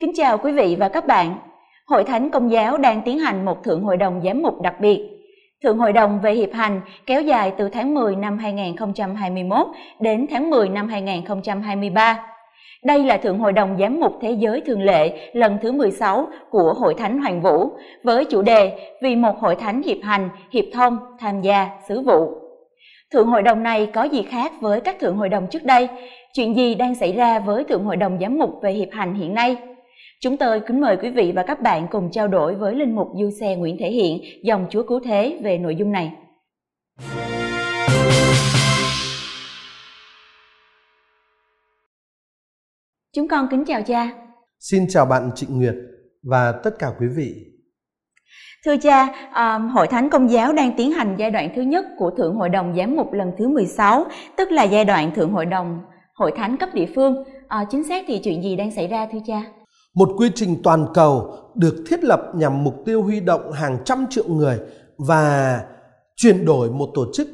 Kính chào quý vị và các bạn. Hội Thánh Công giáo đang tiến hành một thượng hội đồng giám mục đặc biệt. Thượng hội đồng về hiệp hành kéo dài từ tháng 10 năm 2021 đến tháng 10 năm 2023. Đây là Thượng Hội đồng Giám mục Thế giới thường lệ lần thứ 16 của Hội Thánh Hoàng Vũ với chủ đề Vì một hội thánh hiệp hành, hiệp thông, tham gia, sứ vụ. Thượng Hội đồng này có gì khác với các Thượng Hội đồng trước đây? Chuyện gì đang xảy ra với Thượng Hội đồng Giám mục về hiệp hành hiện nay? Chúng tôi kính mời quý vị và các bạn cùng trao đổi với Linh mục Du Xe Nguyễn Thể Hiện, dòng Chúa Cứu Thế về nội dung này. Chúng con kính chào cha. Xin chào bạn Trịnh Nguyệt và tất cả quý vị. Thưa cha, um, Hội Thánh Công giáo đang tiến hành giai đoạn thứ nhất của Thượng Hội đồng Giám mục lần thứ 16, tức là giai đoạn Thượng Hội đồng Hội Thánh cấp địa phương. À, chính xác thì chuyện gì đang xảy ra thưa cha? Một quy trình toàn cầu được thiết lập nhằm mục tiêu huy động hàng trăm triệu người và chuyển đổi một tổ chức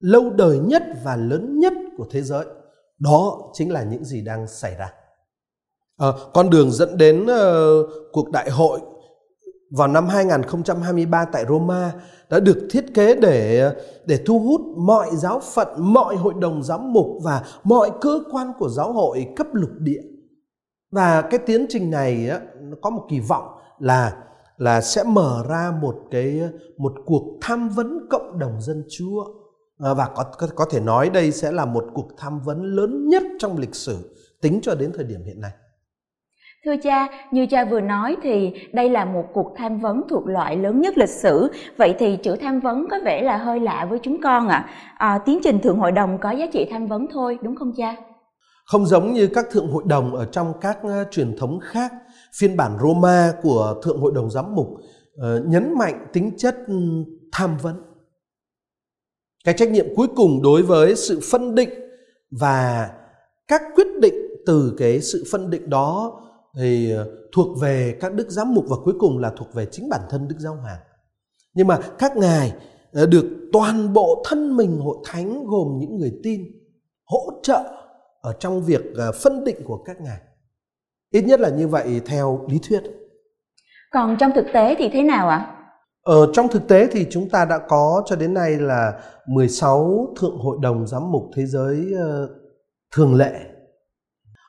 lâu đời nhất và lớn nhất của thế giới. Đó chính là những gì đang xảy ra. À, con đường dẫn đến uh, cuộc đại hội vào năm 2023 tại Roma đã được thiết kế để để thu hút mọi giáo phận, mọi hội đồng giám mục và mọi cơ quan của giáo hội cấp lục địa. Và cái tiến trình này á, nó có một kỳ vọng là là sẽ mở ra một cái một cuộc tham vấn cộng đồng dân Chúa à, và có, có có thể nói đây sẽ là một cuộc tham vấn lớn nhất trong lịch sử tính cho đến thời điểm hiện nay. Thưa cha, như cha vừa nói thì đây là một cuộc tham vấn thuộc loại lớn nhất lịch sử. Vậy thì chữ tham vấn có vẻ là hơi lạ với chúng con ạ. À. À, tiến trình thượng hội đồng có giá trị tham vấn thôi, đúng không cha? Không giống như các thượng hội đồng ở trong các ờ, truyền thống khác, phiên bản Roma của thượng hội đồng giám mục ờ, nhấn mạnh tính chất ừ, tham vấn. Cái trách nhiệm cuối cùng đối với sự phân định và các quyết định từ cái sự phân định đó thì ờ, thuộc về các đức giám mục và cuối cùng là thuộc về chính bản thân đức giáo hoàng nhưng mà các ngài được toàn bộ thân mình hội thánh gồm những người tin hỗ trợ ở trong việc ờ, phân định của các ngài. Ít nhất là như vậy theo lý thuyết. Còn trong thực tế thì thế nào ạ? Ở trong thực tế thì chúng ta đã có cho đến nay là 16 thượng hội đồng giám mục thế giới thường lệ.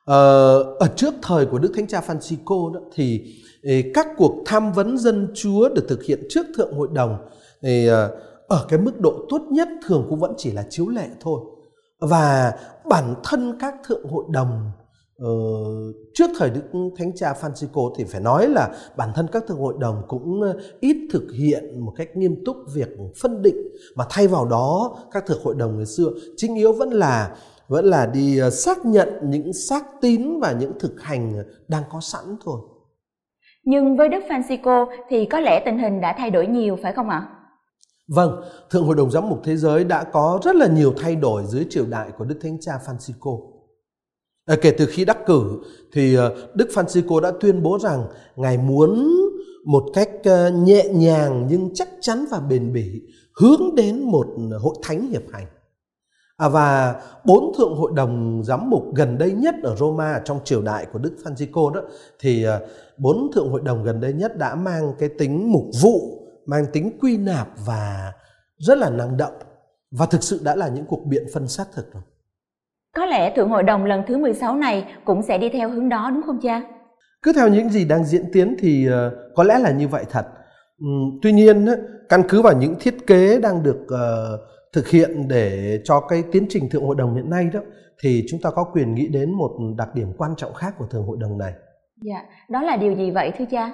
Ờ, ở trước thời của Đức Thánh Cha Francisco đó, thì các cuộc tham vấn dân Chúa được thực hiện trước Thượng Hội đồng thì ờ, ở cái mức độ tốt nhất thường cũng vẫn chỉ là chiếu lệ thôi. Và bản thân các Thượng Hội đồng Ờ, trước thời Đức Thánh Cha Francisco thì phải nói là bản thân các thượng hội đồng cũng ờ, ít thực hiện một cách nghiêm túc việc phân định mà thay vào đó các thượng hội đồng ngày xưa chính yếu vẫn là vẫn là đi ờ, xác nhận những xác tín và những thực hành đang có sẵn thôi. Nhưng với Đức Francisco thì có lẽ tình hình đã thay đổi nhiều phải không ạ? Vâng, Thượng Hội đồng Giám mục Thế giới đã có rất là nhiều thay đổi dưới triều đại của Đức Thánh Cha Francisco. À, kể từ khi đắc cử thì ờ, Đức Francisco đã tuyên bố rằng Ngài muốn một cách ờ, nhẹ nhàng nhưng chắc chắn và bền bỉ hướng đến một hội thánh hiệp hành. À, và bốn thượng hội đồng giám mục gần đây nhất ở Roma trong triều đại của Đức Francisco đó thì ờ, bốn thượng hội đồng gần đây nhất đã mang cái tính mục vụ, mang tính quy nạp và rất là năng động và thực sự đã là những cuộc biện phân xác thực rồi. Có lẽ thượng hội đồng lần thứ 16 này cũng sẽ đi theo hướng đó đúng không cha? Cứ theo những gì đang diễn tiến thì uh, có lẽ là như vậy thật. Tuy nhiên căn cứ vào những thiết kế đang được uh, thực hiện để cho cái tiến trình thượng hội đồng hiện nay đó thì chúng ta có quyền nghĩ đến một đặc điểm quan trọng khác của thượng hội đồng này. Dạ, đó là điều gì vậy thưa cha?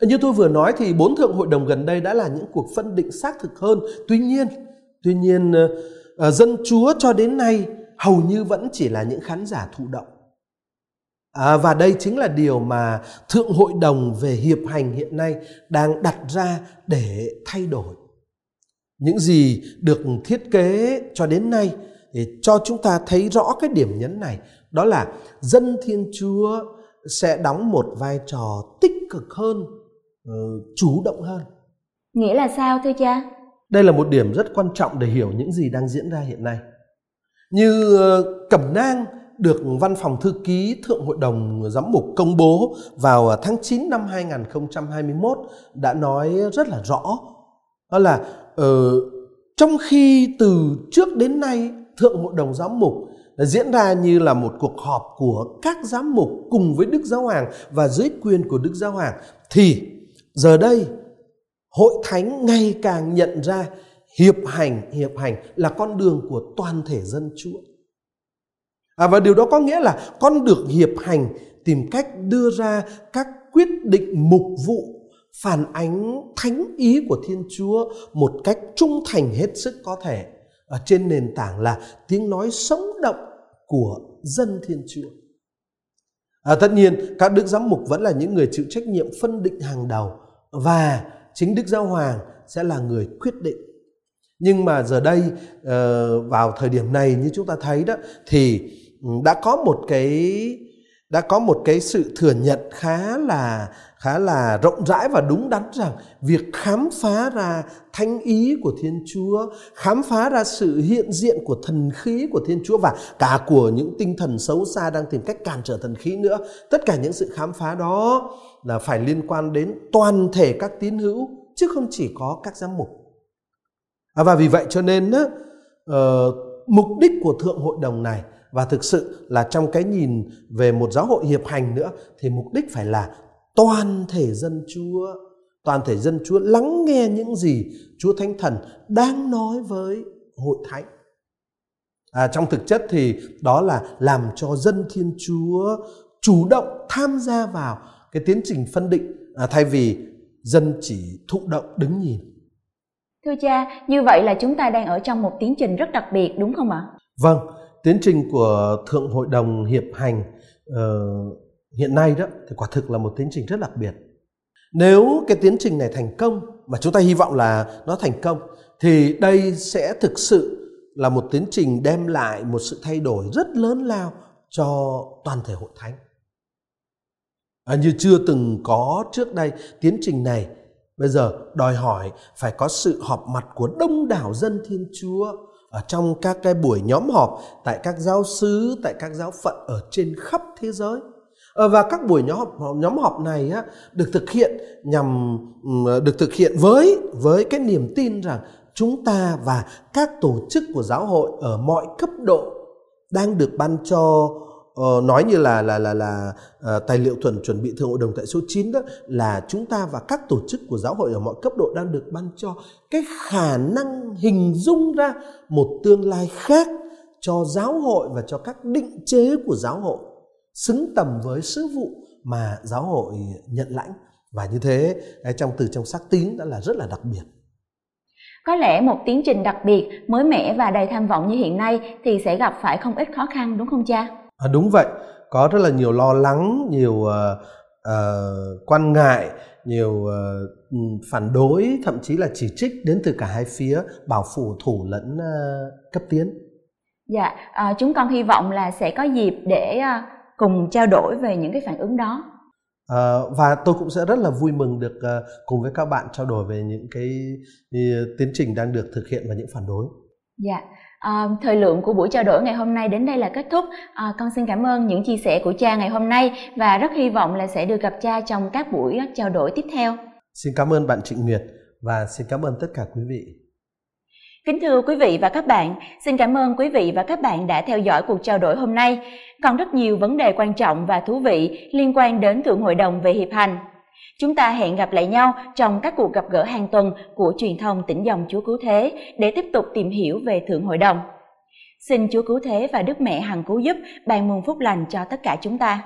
Như tôi vừa nói thì bốn thượng hội đồng gần đây đã là những cuộc phân định xác thực hơn. Tuy nhiên, tuy nhiên ờ, ờ, dân Chúa cho đến nay hầu như vẫn chỉ là những khán giả thụ động. À, và đây chính là điều mà thượng hội đồng về hiệp hành hiện nay đang đặt ra để thay đổi những gì được thiết kế cho đến nay để cho chúng ta thấy rõ cái điểm nhấn này đó là dân thiên chúa sẽ đóng một vai trò tích cực hơn ờ, chủ động hơn. Nghĩa là sao thưa cha? Đây là một điểm rất quan trọng để hiểu những gì đang diễn ra hiện nay. Như ờ, cẩm nang được Văn phòng Thư ký Thượng Hội đồng Giám mục công bố vào tháng 9 năm 2021 đã nói rất là rõ. Đó là uh, trong khi từ trước đến nay Thượng Hội đồng Giám mục diễn ra như là một cuộc họp của các giám mục cùng với Đức Giáo Hoàng và dưới quyền của Đức Giáo Hoàng thì giờ đây hội thánh ngày càng nhận ra hiệp hành hiệp hành là con đường của toàn thể dân Chúa. À, và điều đó có nghĩa là con được hiệp hành tìm cách đưa ra các quyết định mục vụ phản ánh thánh ý của Thiên Chúa một cách trung thành hết sức có thể ở trên nền tảng là tiếng nói sống động của dân Thiên Chúa. À, tất nhiên các đức giám mục vẫn là những người chịu trách nhiệm phân định hàng đầu và chính Đức Giáo Hoàng sẽ là người quyết định. Nhưng mà giờ đây ờ, vào thời điểm này như chúng ta thấy đó thì ừ, đã có một cái đã có một cái sự thừa nhận khá là khá là rộng rãi và đúng đắn rằng việc khám phá ra thánh ý của Thiên Chúa, khám phá ra sự hiện diện của thần khí của Thiên Chúa và cả của những tinh thần xấu xa đang tìm cách cản trở thần khí nữa. Tất cả những sự khám phá đó là phải liên quan đến toàn thể các tín hữu chứ không chỉ có các giám mục. À, và vì vậy cho nên uh, mục đích của thượng hội đồng này và thực sự là trong cái nhìn về một giáo hội hiệp hành nữa thì mục đích phải là toàn thể dân Chúa, toàn thể dân Chúa lắng nghe những gì Chúa Thánh Thần đang nói với hội thánh. À, trong thực chất thì đó là làm cho dân Thiên Chúa chủ động tham gia vào cái tiến trình phân định à, thay vì dân chỉ thụ động đứng nhìn. Thưa cha, như vậy là chúng ta đang ở trong một tiến trình rất đặc biệt đúng không ạ? Vâng, tiến trình của Thượng Hội đồng Hiệp hành uh, hiện nay đó thì quả thực là một tiến trình rất đặc biệt. Nếu cái tiến trình này thành công mà chúng ta hy vọng là nó thành công thì đây sẽ thực sự là một tiến trình đem lại một sự thay đổi rất lớn lao cho toàn thể hội thánh. À, như chưa từng có trước đây tiến trình này bây giờ đòi hỏi phải có sự họp mặt của đông đảo dân thiên chúa ở trong các cái buổi nhóm họp tại các giáo xứ tại các giáo phận ở trên khắp thế giới. Ờ, và các buổi nhóm họp nhóm họp này á, được thực hiện nhằm được thực hiện với với cái niềm tin rằng chúng ta và các tổ chức của giáo hội ở mọi cấp độ đang được ban cho Ờ, nói như là là là là ờ, tài liệu thuần chuẩn bị thượng hội đồng tại số 9 đó, là chúng ta và các tổ chức của giáo hội ở mọi cấp độ đang được ban cho cái khả năng hình dung ra một tương lai khác cho giáo hội và cho các định chế của giáo hội xứng tầm với sứ vụ mà giáo hội nhận lãnh. Và như thế trong từ trong sắc tín đã là rất là đặc biệt. Có lẽ một tiến trình đặc biệt, mới mẻ và đầy tham vọng như hiện nay thì sẽ gặp phải không ít khó khăn, đúng không cha? À, đúng vậy, có rất là nhiều lo lắng, nhiều uh, uh, quan ngại, nhiều uh, phản đối, thậm chí là chỉ trích đến từ cả hai phía, bảo phủ thủ lẫn uh, cấp tiến. Dạ, uh, chúng con hy vọng là sẽ có dịp để uh, cùng trao đổi về những cái phản ứng đó. Uh, và tôi cũng sẽ rất là vui mừng được uh, cùng với các bạn trao đổi về những cái uh, tiến trình đang được thực hiện và những phản đối. Dạ, À, thời lượng của buổi trao đổi ngày hôm nay đến đây là kết thúc. À, con xin cảm ơn những chia sẻ của cha ngày hôm nay và rất hy vọng là sẽ được gặp cha trong các buổi trao đổi tiếp theo. Xin cảm ơn bạn Trịnh Nguyệt và xin cảm ơn tất cả quý vị. Kính thưa quý vị và các bạn, xin cảm ơn quý vị và các bạn đã theo dõi cuộc trao đổi hôm nay. Còn rất nhiều vấn đề quan trọng và thú vị liên quan đến Thượng Hội đồng về hiệp hành. Chúng ta hẹn gặp lại nhau trong các cuộc gặp gỡ hàng tuần của truyền thông tỉnh dòng Chúa Cứu Thế để tiếp tục tìm hiểu về Thượng Hội đồng. Xin Chúa Cứu Thế và Đức Mẹ Hằng Cứu Giúp, ban muôn phúc lành cho tất cả chúng ta.